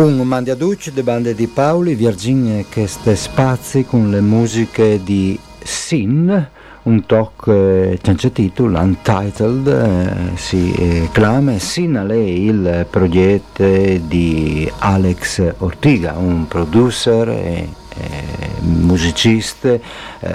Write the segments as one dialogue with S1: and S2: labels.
S1: Un mandi a de bande di Paoli, Virginia che ste spazi con le musiche di Sin, un talk eh, senza titolo, untitled, eh, si eh, chiama Sin a lei il progetto di Alex Ortiga, un producer e eh, musicista eh,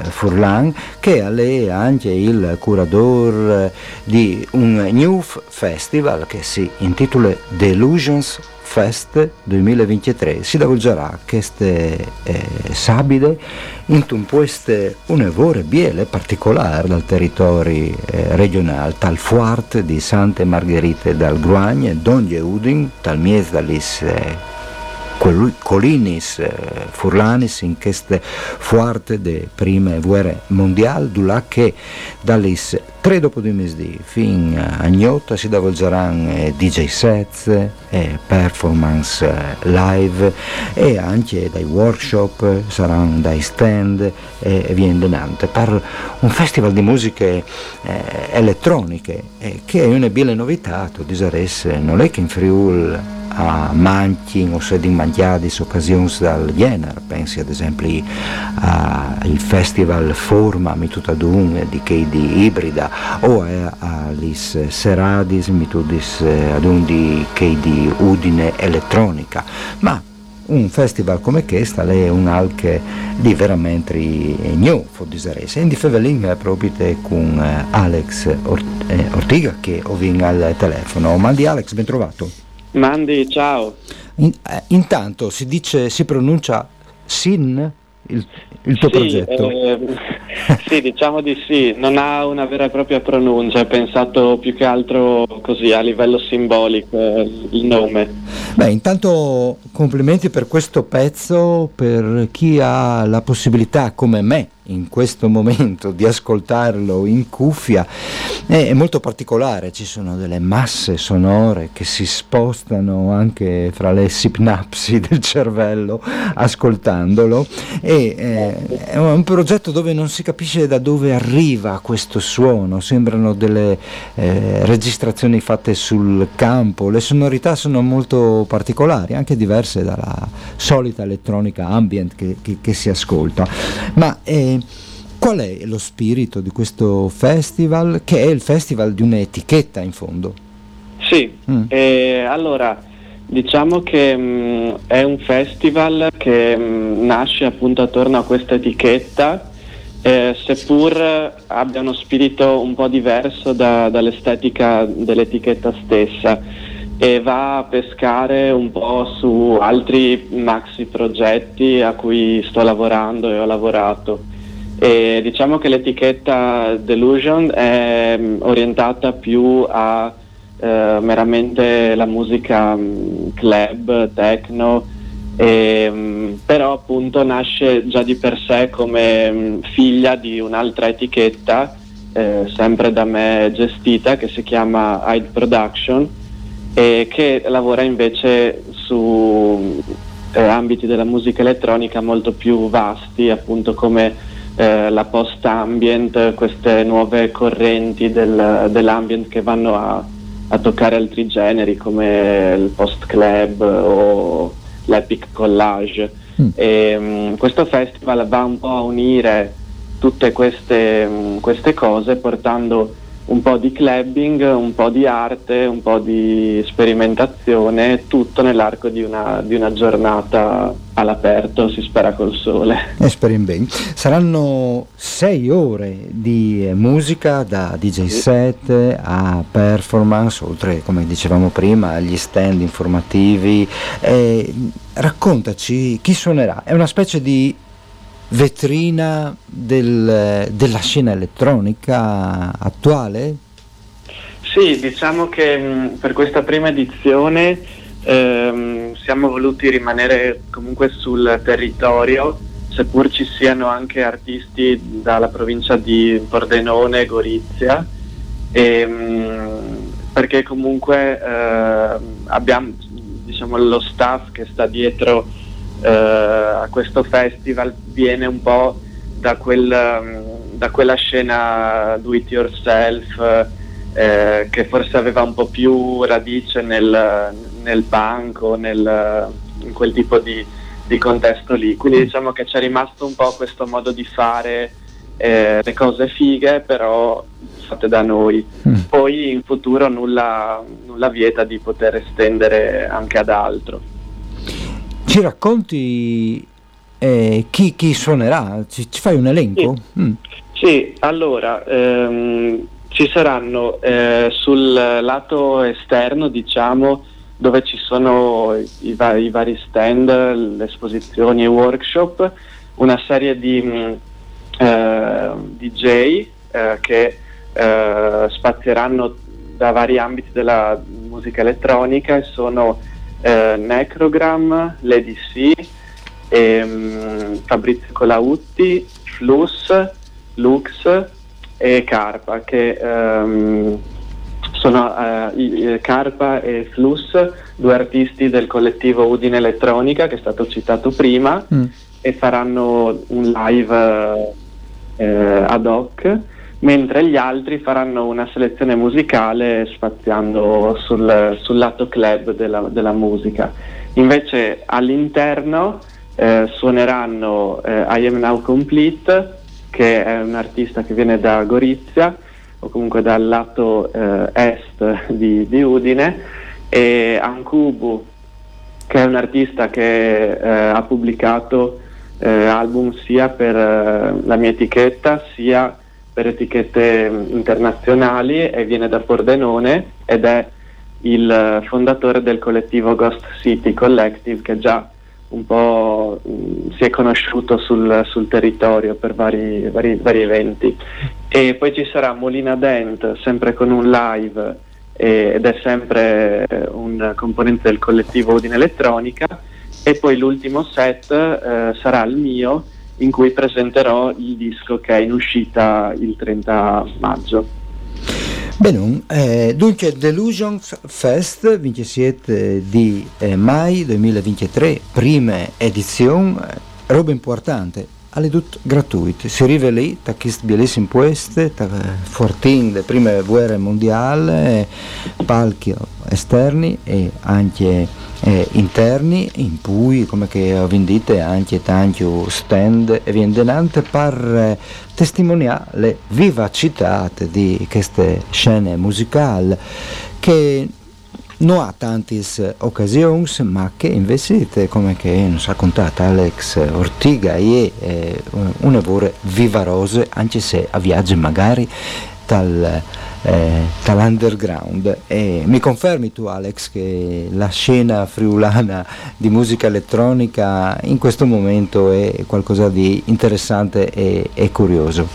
S1: Furlan che è lei anche il curatore di un new festival che si intitola Delusions Fest 2023 si svolgerà queste eh, sabide in un queste un'evore biele particolare dal territorio eh, regionale, tal Fuart di Sante Margherite dal Gruagne, Donge Udin, tal Mies dalis eh, colinis eh, furlanis in queste fuarte de prime guerre mondiali, là che dalis 3 dopo di mesdì fin a Gnota si svolgeranno eh, DJ sets, eh, performance eh, live e anche dai workshop, saranno dai stand e via in denante per un festival di musiche eh, elettroniche eh, che è una bella novità, tu disaresse, non è che in Friul a manchi o se di mangiadis occasioni dal genere, pensi ad esempio al festival Forma mi tutta dun di che di ibrida o all'is seradis mi tudis ad un di che di udine elettronica, ma un festival come questo è un alche di veramente new for disarese. In di fevelin proprio con Alex Ortiga che ho al telefono. Mandi Alex, ben trovato.
S2: Mandi, ciao.
S1: In, eh, intanto si dice, si pronuncia Sin il, il tuo
S2: sì,
S1: progetto?
S2: Eh, sì, diciamo di sì, non ha una vera e propria pronuncia, è pensato più che altro così a livello simbolico il nome.
S1: Beh, intanto complimenti per questo pezzo, per chi ha la possibilità come me in questo momento di ascoltarlo in cuffia è molto particolare, ci sono delle masse sonore che si spostano anche fra le sinapsi del cervello ascoltandolo e eh, è un progetto dove non si capisce da dove arriva questo suono, sembrano delle eh, registrazioni fatte sul campo, le sonorità sono molto particolari, anche diverse dalla solita elettronica ambient che, che, che si ascolta, ma eh, qual è lo spirito di questo festival che è il festival di un'etichetta in fondo?
S2: Sì, mm. eh, allora diciamo che mh, mm, è un festival che mh, mm, nasce appunto attorno a questa etichetta eh, seppur abbia uno spirito un po' diverso da, dall'estetica dell'etichetta stessa e va a pescare un po' su altri maxi progetti a cui sto lavorando e ho lavorato. E diciamo che l'etichetta Delusion è mm, orientata più a eh, meramente la musica mm, club, techno, e, ehm, però appunto nasce già di per sé come mm, figlia di un'altra etichetta eh, sempre da me gestita che si chiama Hide Production e che lavora invece su eh, ambiti della musica elettronica molto più vasti appunto come eh, la post-ambient, queste nuove correnti del, dell'ambient che vanno a, a toccare altri generi come il post-club o l'Epic Collage. Mm. E, um, questo festival va un po' a unire tutte queste, um, queste cose portando un po' di clubbing, un po' di arte, un po' di sperimentazione, tutto nell'arco di una, di una giornata all'aperto, si spera col sole.
S1: E speriamo bene. Saranno sei ore di musica da DJ set a performance, oltre come dicevamo prima agli stand informativi. Eh, raccontaci chi suonerà, è una specie di vetrina del, della scena elettronica attuale?
S2: Sì, diciamo che mh, per questa prima edizione ehm, siamo voluti rimanere comunque sul territorio, seppur ci siano anche artisti dalla provincia di Pordenone, Gorizia, e, mh, perché comunque eh, abbiamo diciamo, lo staff che sta dietro a questo festival viene un po' da, quel, mm, da quella scena do it yourself eh, che forse aveva un po' più radice nel, nel punk o nel, in quel tipo di, di, contesto lì. Quindi diciamo che c'è rimasto un po' questo modo di fare eh, le cose fighe, però fatte da noi. Mm. Poi in futuro nulla, nulla vieta di poter estendere anche ad altro.
S1: Ci racconti eh, chi, chi, suonerà? Ci, ci, fai un elenco?
S2: Sì, mm. sì allora ehm, ci saranno eh, sul lato esterno, diciamo, dove ci sono i, vari, i vari stand, le esposizioni e workshop, una serie di mm, eh, DJ eh, che eh, spazieranno da vari ambiti della musica elettronica e sono eh, Necrogram, Lady C, ehm, Fabrizio Colautti, Flus, Lux e Carpa che ehm, sono eh, Carpa e Flus, due artisti del collettivo Udine Elettronica che è stato citato prima mm. e faranno un live eh, ad hoc mentre gli altri faranno una selezione musicale spaziando sul, sul lato club della, della, musica. Invece all'interno eh, suoneranno eh, I Am Now Complete, che è un artista che viene da Gorizia, o comunque dal lato eh, est di, di, Udine, e Ankubu, che è un artista che eh, ha pubblicato eh, album sia per eh, la mia etichetta, sia per etichette internazionali e viene da Pordenone ed è il fondatore del collettivo Ghost City Collective che già un po' mh, si è conosciuto sul, sul territorio per vari, vari, vari, eventi. E poi ci sarà Molina Dent, sempre con un live eh, ed è sempre eh, un componente del collettivo Udine Elettronica. E poi l'ultimo set eh, sarà il mio in cui presenterò il disco che è in uscita il 30 maggio.
S1: Bene, eh, dunque Delusions Fest 27 di eh, mai 2023, prima edizione, roba importante, alle tutte gratuite. Si arriva lì, da queste bellissime pueste, da fortin le prime guerre mondiali, palchi esterni e anche eh, interni, in cui, come che vendite, anche tanti stand e viendenante per eh, testimoniare le vivacità di queste scene musicali che non ha tante occasioni, ma che invece, come che nos ha contato Alex Ortiga, è eh, una vera vivarosa, anche se a viaggio magari dal, eh, dall'underground. E mi confermi tu Alex che la scena friulana di musica elettronica in questo momento è qualcosa di interessante e, e curioso?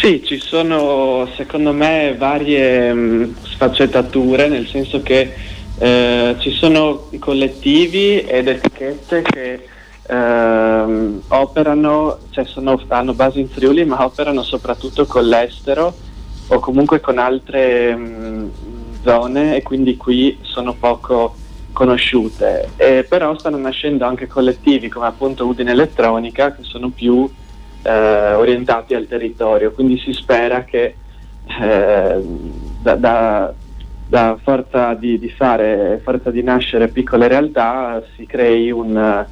S2: Sì, ci sono secondo me varie mh, sfaccettature, nel senso che eh, ci sono collettivi ed etichette che ehm, operano, cioè sono, hanno base in Friuli ma operano soprattutto con l'estero o comunque con altre mh, zone e quindi qui sono poco conosciute. E però stanno nascendo anche collettivi come appunto Udine Elettronica che sono più eh, orientati al territorio, quindi si spera che eh, da, da da forza di, di, fare, forza di nascere piccole realtà, si crei un,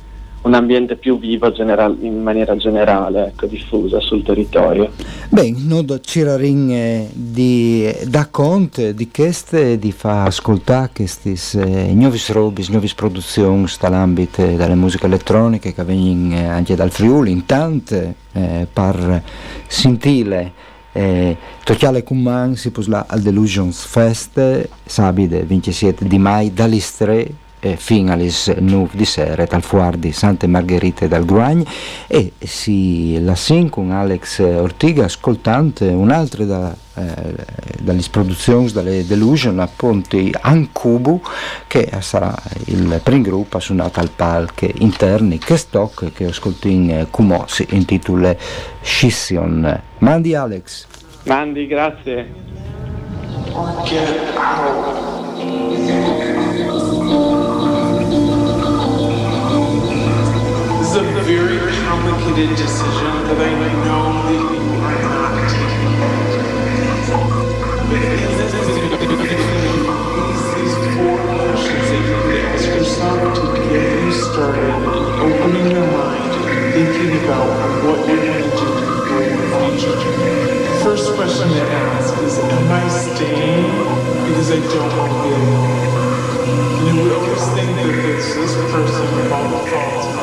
S2: un ambiente più vivo general, in maniera generale, ecco, diffusa sul territorio.
S1: Beh, nodo Cirarin eh, di da conto di queste di fa ascoltare queste eh, nuove robe, nuove produzioni dall'ambito delle musiche elettroniche che vengono eh, anche dal Friuli, intanto eh, per sentire eh, Tocchiale Cumman si pusla al Delusions Fest sabide 27 di mai dall'Istre eh, alle 9 di sera dal fuar di Sante Margherite dal Gruagn e si la sin con Alex Ortiga ascoltante un'altra da, eh, dalle produzioni dalle Delusion appunto Ancubu che sarà il primo gruppo suonato al palco interni che stock che ascolto in Cumo si intitola Scission. Mandi Alex.
S2: Mandi grazie
S3: a very complicated decision that I know that you are not taking. These four questions that you yourself to get you started opening your mind thinking about what you're going to do for your future. The first question to ask is, am I staying because I don't want to be alone? this person involved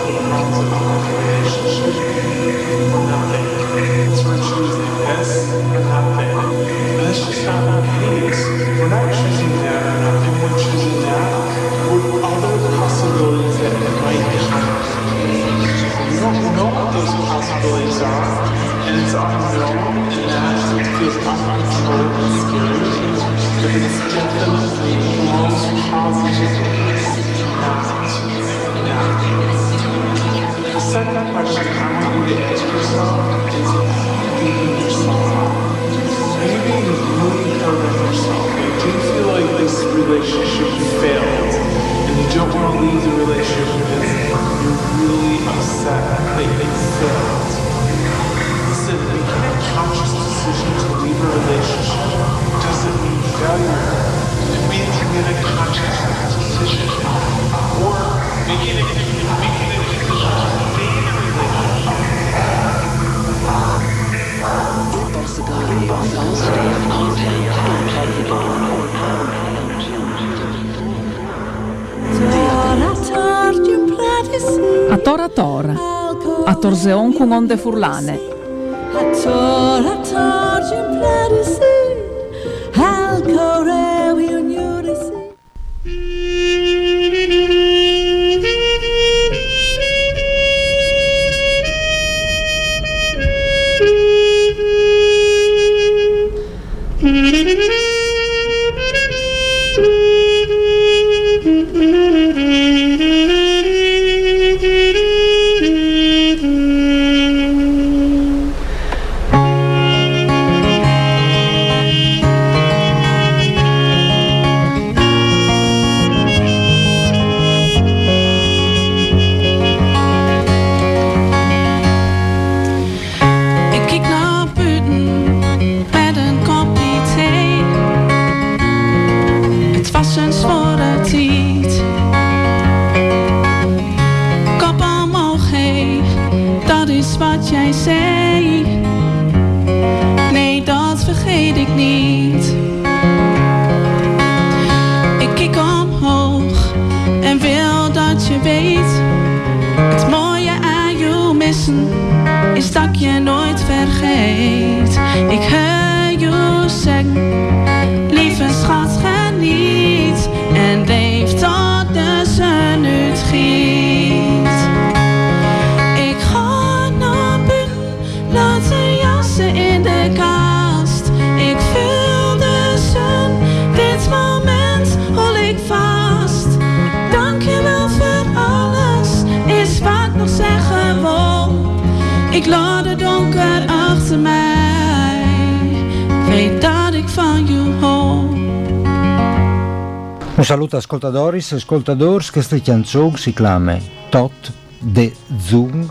S3: in a relationship. A
S4: tora, a torseon con onde furlane.
S5: Is dat je nooit vergeet. Ik hoor je zeggen, lieve schat,
S1: Un saluto ascoltadoris e ascoltadors, questa canzone si chiama Tot de Zung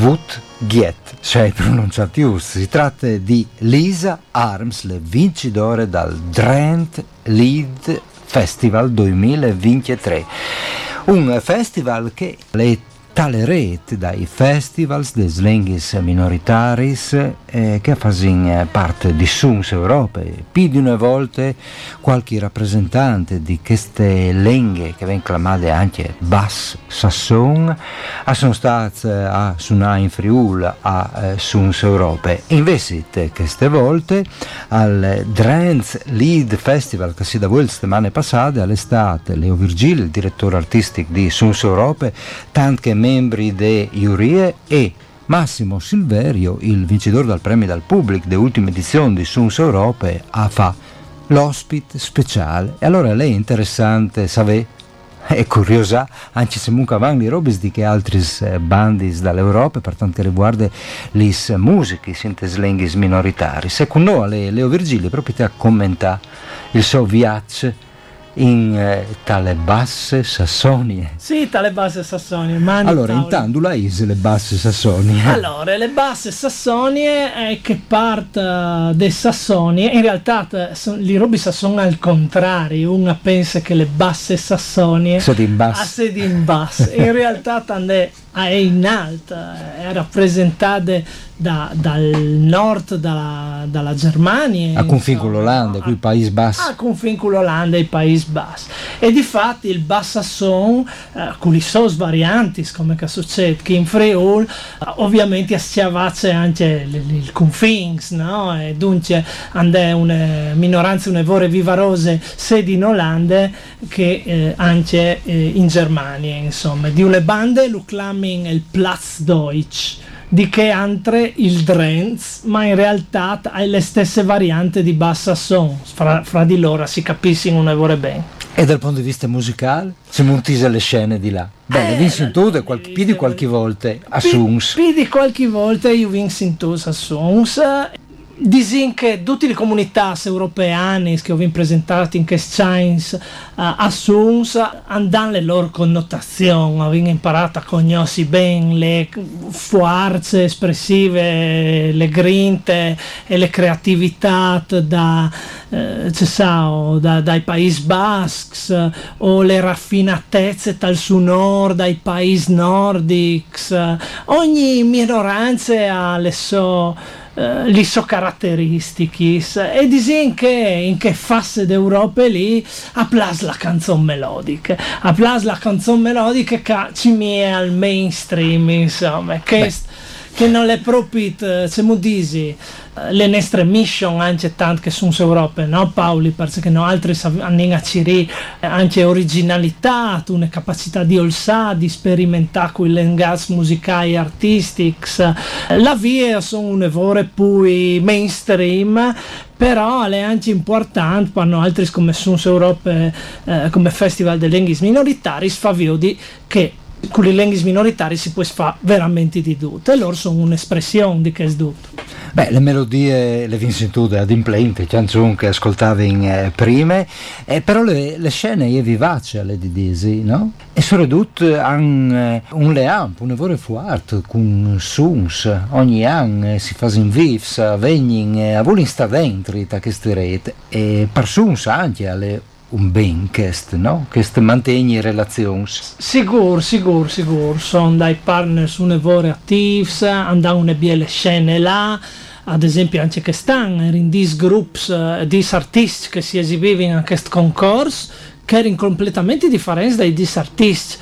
S1: Wut Giet, cioè pronunciati us. Si tratta di Lisa Arms, le vincitore dal Drent Lead Festival 2023. Un festival che è tale rete dai festivals des lenghis minoritaris eh, che fanno parte di Suns Europa. Più di una volta qualche rappresentante di queste lingue che vengono chiamate anche Bass Sasson sono stati a suonare in Friul a eh, Suns Europa. Invece queste volte al Drenz Lead Festival che si da voi settimane passate all'estate Leo Virgilio, il direttore artistico di Suns Europa, tanti che membri de Iurie e Massimo Silverio, il vincitore dal premio dal Public dell'ultima edizione di Suns Europe, a fa l'ospite speciale. E allora lei è interessante, sapere, è curiosa, anche se comunque avanti robis di che altri bandi dall'Europa, per che riguarda le musiche, sintesi linguis minoritari. Secondo Leo Virgilio, proprio a commentare il suo viaggio in eh, tale basse Sassonie.
S6: Sì, tale basse Sassonie. Mani
S1: Allora,
S6: Paolo.
S1: intanto la is le basse Sassonie.
S6: Allora, le basse Sassonie è che parte dei Sassonie, in realtà li robi Sassonie al contrario, una pensa che le basse Sassonie
S1: Siete in basso.
S6: a sedi in basso, in realtà tande è in alto, è rappresentate da- dal nord dalla, dalla Germania.
S1: A confine con l'Olanda, qui Paesi Bassi.
S6: a confine con l'Olanda e i Paesi Bassi. E di fatti il Bassasson, eh, con le sue varianti, come che succede, che in Friul, eh, ovviamente si avvaccia anche il, il confins, no? E dunque hanno una minoranza, una vore vivarose sedi in Olanda che eh, anche eh, in Germania, insomma. Di una bande lo il Platz Deutsch di che altre il Drenz, ma in realtà ha le stesse varianti di Bassasson, fra, fra di loro si capiscono una vorre bene.
S1: E dal punto di vista musicale, si montise le scene di là. Bene,
S6: Eh,
S1: vinsi tutte, qualche, più di qualche volta a Suns.
S6: Più di qualche volta io in tus a Sons. Disin che tutte le comunità europeane che ho vinto presentati in Chains a Sons hanno le loro connotazioni, ho imparato a conoscere bene le forze espressive, le grinte e le creatività da, eh, sa, da- dai Paesi Basques o le raffinatezze dal sonor dai Paesi Nordics. Ogni minoranza ha le sue eh, le sue caratteristiche e disin che in che fase d'Europa lì applas la canzone melodica applas la canzone melodica che ci mie al mainstream insomma che, che non le mu disi eh, le nostre mission anche tanto che sono su Europa no Paoli perché no altri hanno eh, anche originalità una capacità di olsa di sperimentare con le gas musicali artistics. La via sono un evore più mainstream però è anche importante quando altri come sono su Europa eh, come festival delle lingue minoritari sfavio di che con le lingue minoritari si può fare veramente di tutto. E loro sono un'espressione di che è tutto
S1: Beh, le melodie le vinsi tutte ad implente, canzoni che ascoltavi in eh, prime, eh, però le, le scene è vivace alle di Disi, no? E soprattutto hanno un leamp, un lavoro forte, con suns, ogni anno eh, si fa in vivs, vengono eh, a voler stare dentro da queste reti, e per suns anche alle un ben chest, no? Che mantegni relazioni.
S6: Sicuro, sicuro, sicuro. Sono dai partner su evore attivs, andavano una biele scene là, ad esempio anche che stanno er in dis groups, uh, eh, dis artisti che si esibivano in questo concorso, che erano completamente differenti dai dis artisti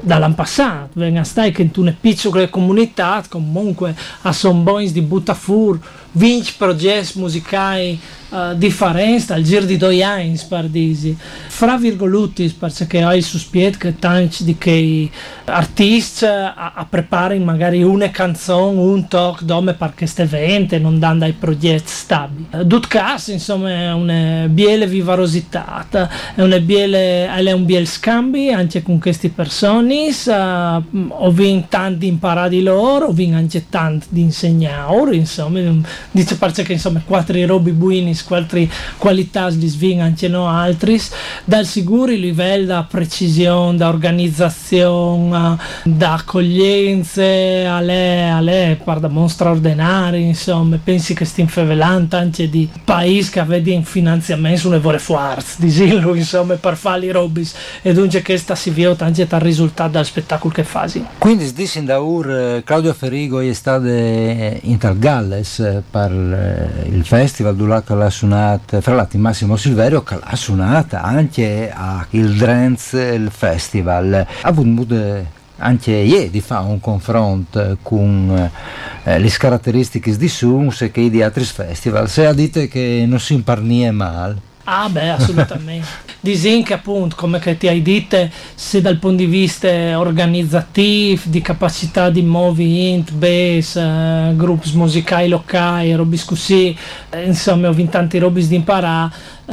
S6: dall'anno passato, venga stai che in una piccola comunità, comunque a son boys di buttafur, 20 progetti musicali eh, uh, differenti al giro di due anni in Spardisi. Fra virgolette, perché ho il sospetto che tanti di quei artisti eh, uh, preparano magari una canzone, un talk, dome per questo evento non danno ai progetti stabili. Eh, uh, Dutcas, insomma, è una biele vivarosità, è, una biele, è un biel scambi anche con queste persone. Uh, ho mm, vinto tanti imparati loro, ho vinto anche tanti di insegnare, insomma dice perché insomma quattro robi buini altre qualità li svin anche no altri dal sicuro livello da precisione da organizzazione da accoglienze alle, alle parda straordinari insomma. Pensi che stiamo fevelando anche di paesi che vedi finanziamento su nevore forze di Sillo insomma per fare i robis. E dunque questa si vede anche dal risultato del spettacolo che fasi
S1: quindi dici da ur Claudio Ferigo è stato in Galles per il festival durante la suonata fra l'altro Massimo Silverio che l'ha suonata anche a il Drenz festival. Ha avuto anche ieri fa un confronto con eh, le caratteristiche di Suns e che di altri festival se ha dite che non si imparnie male
S6: Ah beh, assolutamente. Disin che appunto, come che ti hai detto, se dal punto di vista organizzativo, di capacità di movimento, base, uh, gruppi musicali locali, robi così, eh, insomma ho vinto tanti robi di imparare,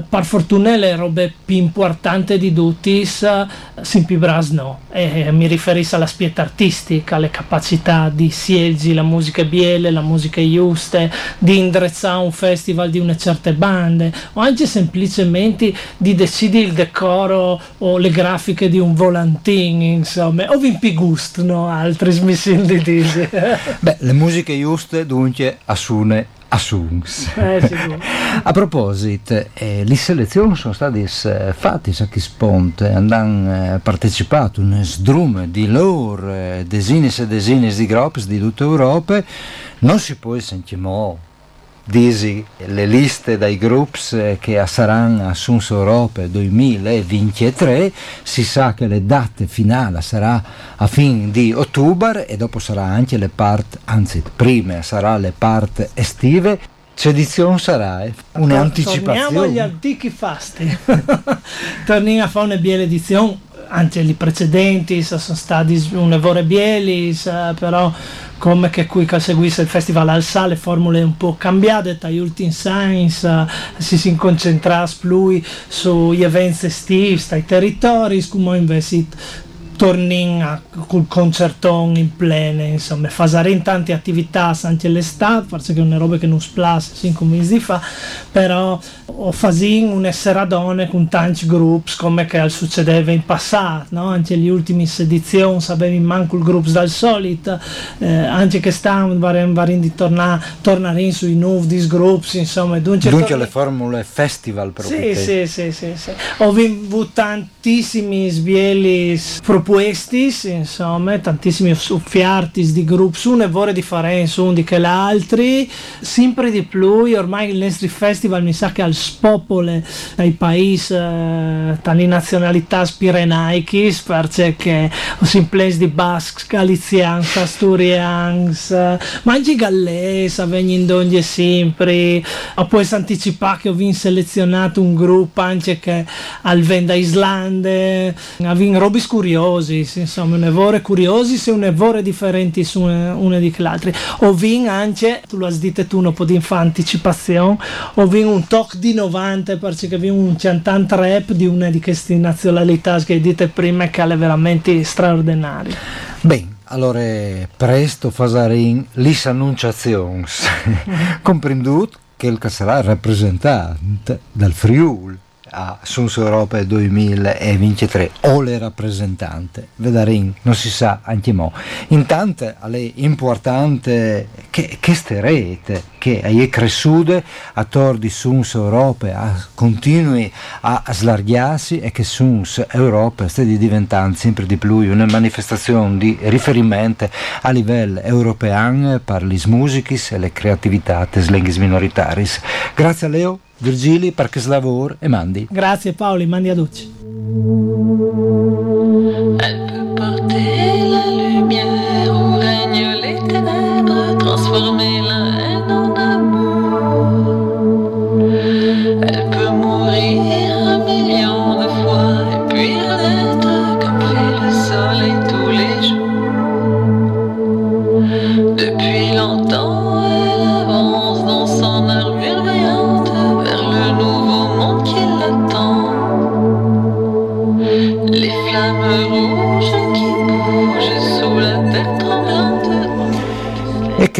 S6: per fortuna le robe più importanti di tutti Simpi Bras no. E mi riferisco all'aspetto artistico alle capacità di sielgi la musica biele la musica giusta di indrezzare un festival di una certa bande o anche semplicemente di decidere il decoro o le grafiche di un volantino insomma. O vimpi gusto no? Altri mi di
S1: beh le musiche giuste dunque assune Assungs. Eh, a proposito, eh, le selezioni sono state eh, fatte a Chisponte, hanno eh, partecipato un sdrum di loro, eh, desinis e desinis di gruppi di tutta Europa, non si può sentire Disi le liste dai gruppi eh, che a Suns Europa 2023, si sa che le date finali sarà a fine di ottobre e dopo sarà anche le part, anzi prima sarà le part estive. C'è edizione sarà eh? un'anticipazione.
S6: Torniamo agli antichi fasti. Torniamo a fare una bella edizione anche gli precedenti sono stati un evore bielis, però come che qui che seguisse il festival al Sa le formule un po' cambiate dagli ultimi uh, si si concentra più sugli eventi estivi stai territori come invece tornin col concertone in plene, insomma, fare tante attività anche l'estate, forse che è una roba che non splasse, sì, come si fa, però ho fatto un seradone con tanti gruppi come che succedeva in passato, no? anche le ultime edizioni sapevi manco il gruppo dal solito, eh, anche che stanno varendo di tornare, tornare sui nuovi gruppi, insomma,
S1: dunque, dunque le formule festival
S6: proprio. Sì, sì, sì, sì, sì. Ho avuto tantissimi sbieli proposti questi, insomma, tantissimi soffiartis di gruppi, uno è vore differenza un di che l'altri, sempre di più, ormai il nostro festival mi sa che al spopole dai paesi, eh, dalle nazionalità spirenaiche, perché si implesi di Basques, Galizians, Asturians, ma anche Gallese, venendo ogni sempre, ho poi anticipato che ho vinto selezionato un gruppo anche che al Venda Islande, ha vinto robi curiosi curiosi, insomma, un evore curiosi se un evore differenti su una di l'altra. O vin anche, tu lo detto tu, un po' di anticipazione, o vin un talk di 90 perché vi un cantante rap di una di queste nazionalità che hai detto prima che è veramente straordinario.
S1: Bene. Allora, presto fasarin lis annunciazions, comprendut che il sarà rappresentante dal Friul a Suns Europa 2023 o le rappresentante. Vedarin non si sa anche mo intanto è importante che queste rete che è cresciute attorno di Suns Europa continui a slargarsi e che Suns Europa stia diventando sempre di più una manifestazione di riferimento a livello europeo per le musiche e le creatività des linguis minoritaris. Grazie a Leo Virgili, Parches Lavor e Mandi.
S6: Grazie Paoli, mandi a tutti.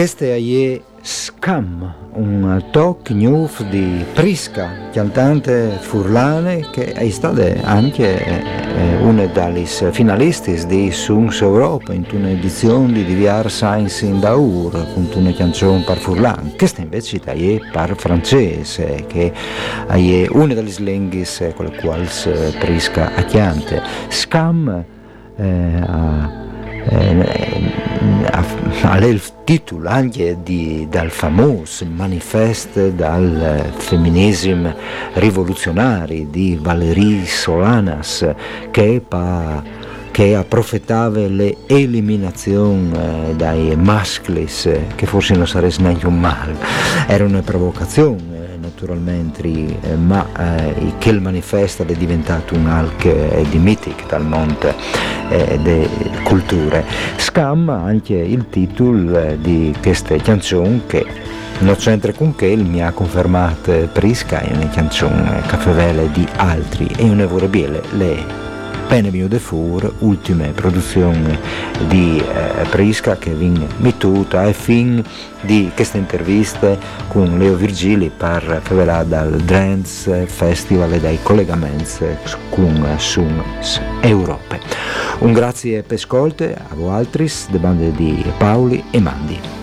S1: Questo è Scam, un talk news di Prisca, cantante furlane che è stata anche eh, una delle finalisti di Sungs Europa in un'edizione di VR Science in Daur con una canzone per furlan. Questa invece è per francese, che è una delle lingue con le quali Prisca ha chiante. Scam eh, ha ha il titolo anche di, dal famoso manifesto dal femminismo rivoluzionario di Valérie Solanas che, pa, che approfittava l'eliminazione eh, dai maschi che forse non sarebbe neanche un male. Era una provocazione naturalmente, eh, ma eh, il manifesto è diventato un alc eh, di mitic dal monte eh, delle culture. Scam anche il titolo eh, di questa canzone che non c'entra con che mi ha confermato Prisca è una canzone caffevele di altri e una vorrebbe le Penevio de Four, ultime produzioni di eh, Prisca che viene mettuta ai fin di queste interviste con Leo Virgili per favelare dal Dance Festival e dai collegamenti con Sun Europe. Un grazie per ascolte a voi altri, le bande di Paoli e Mandi.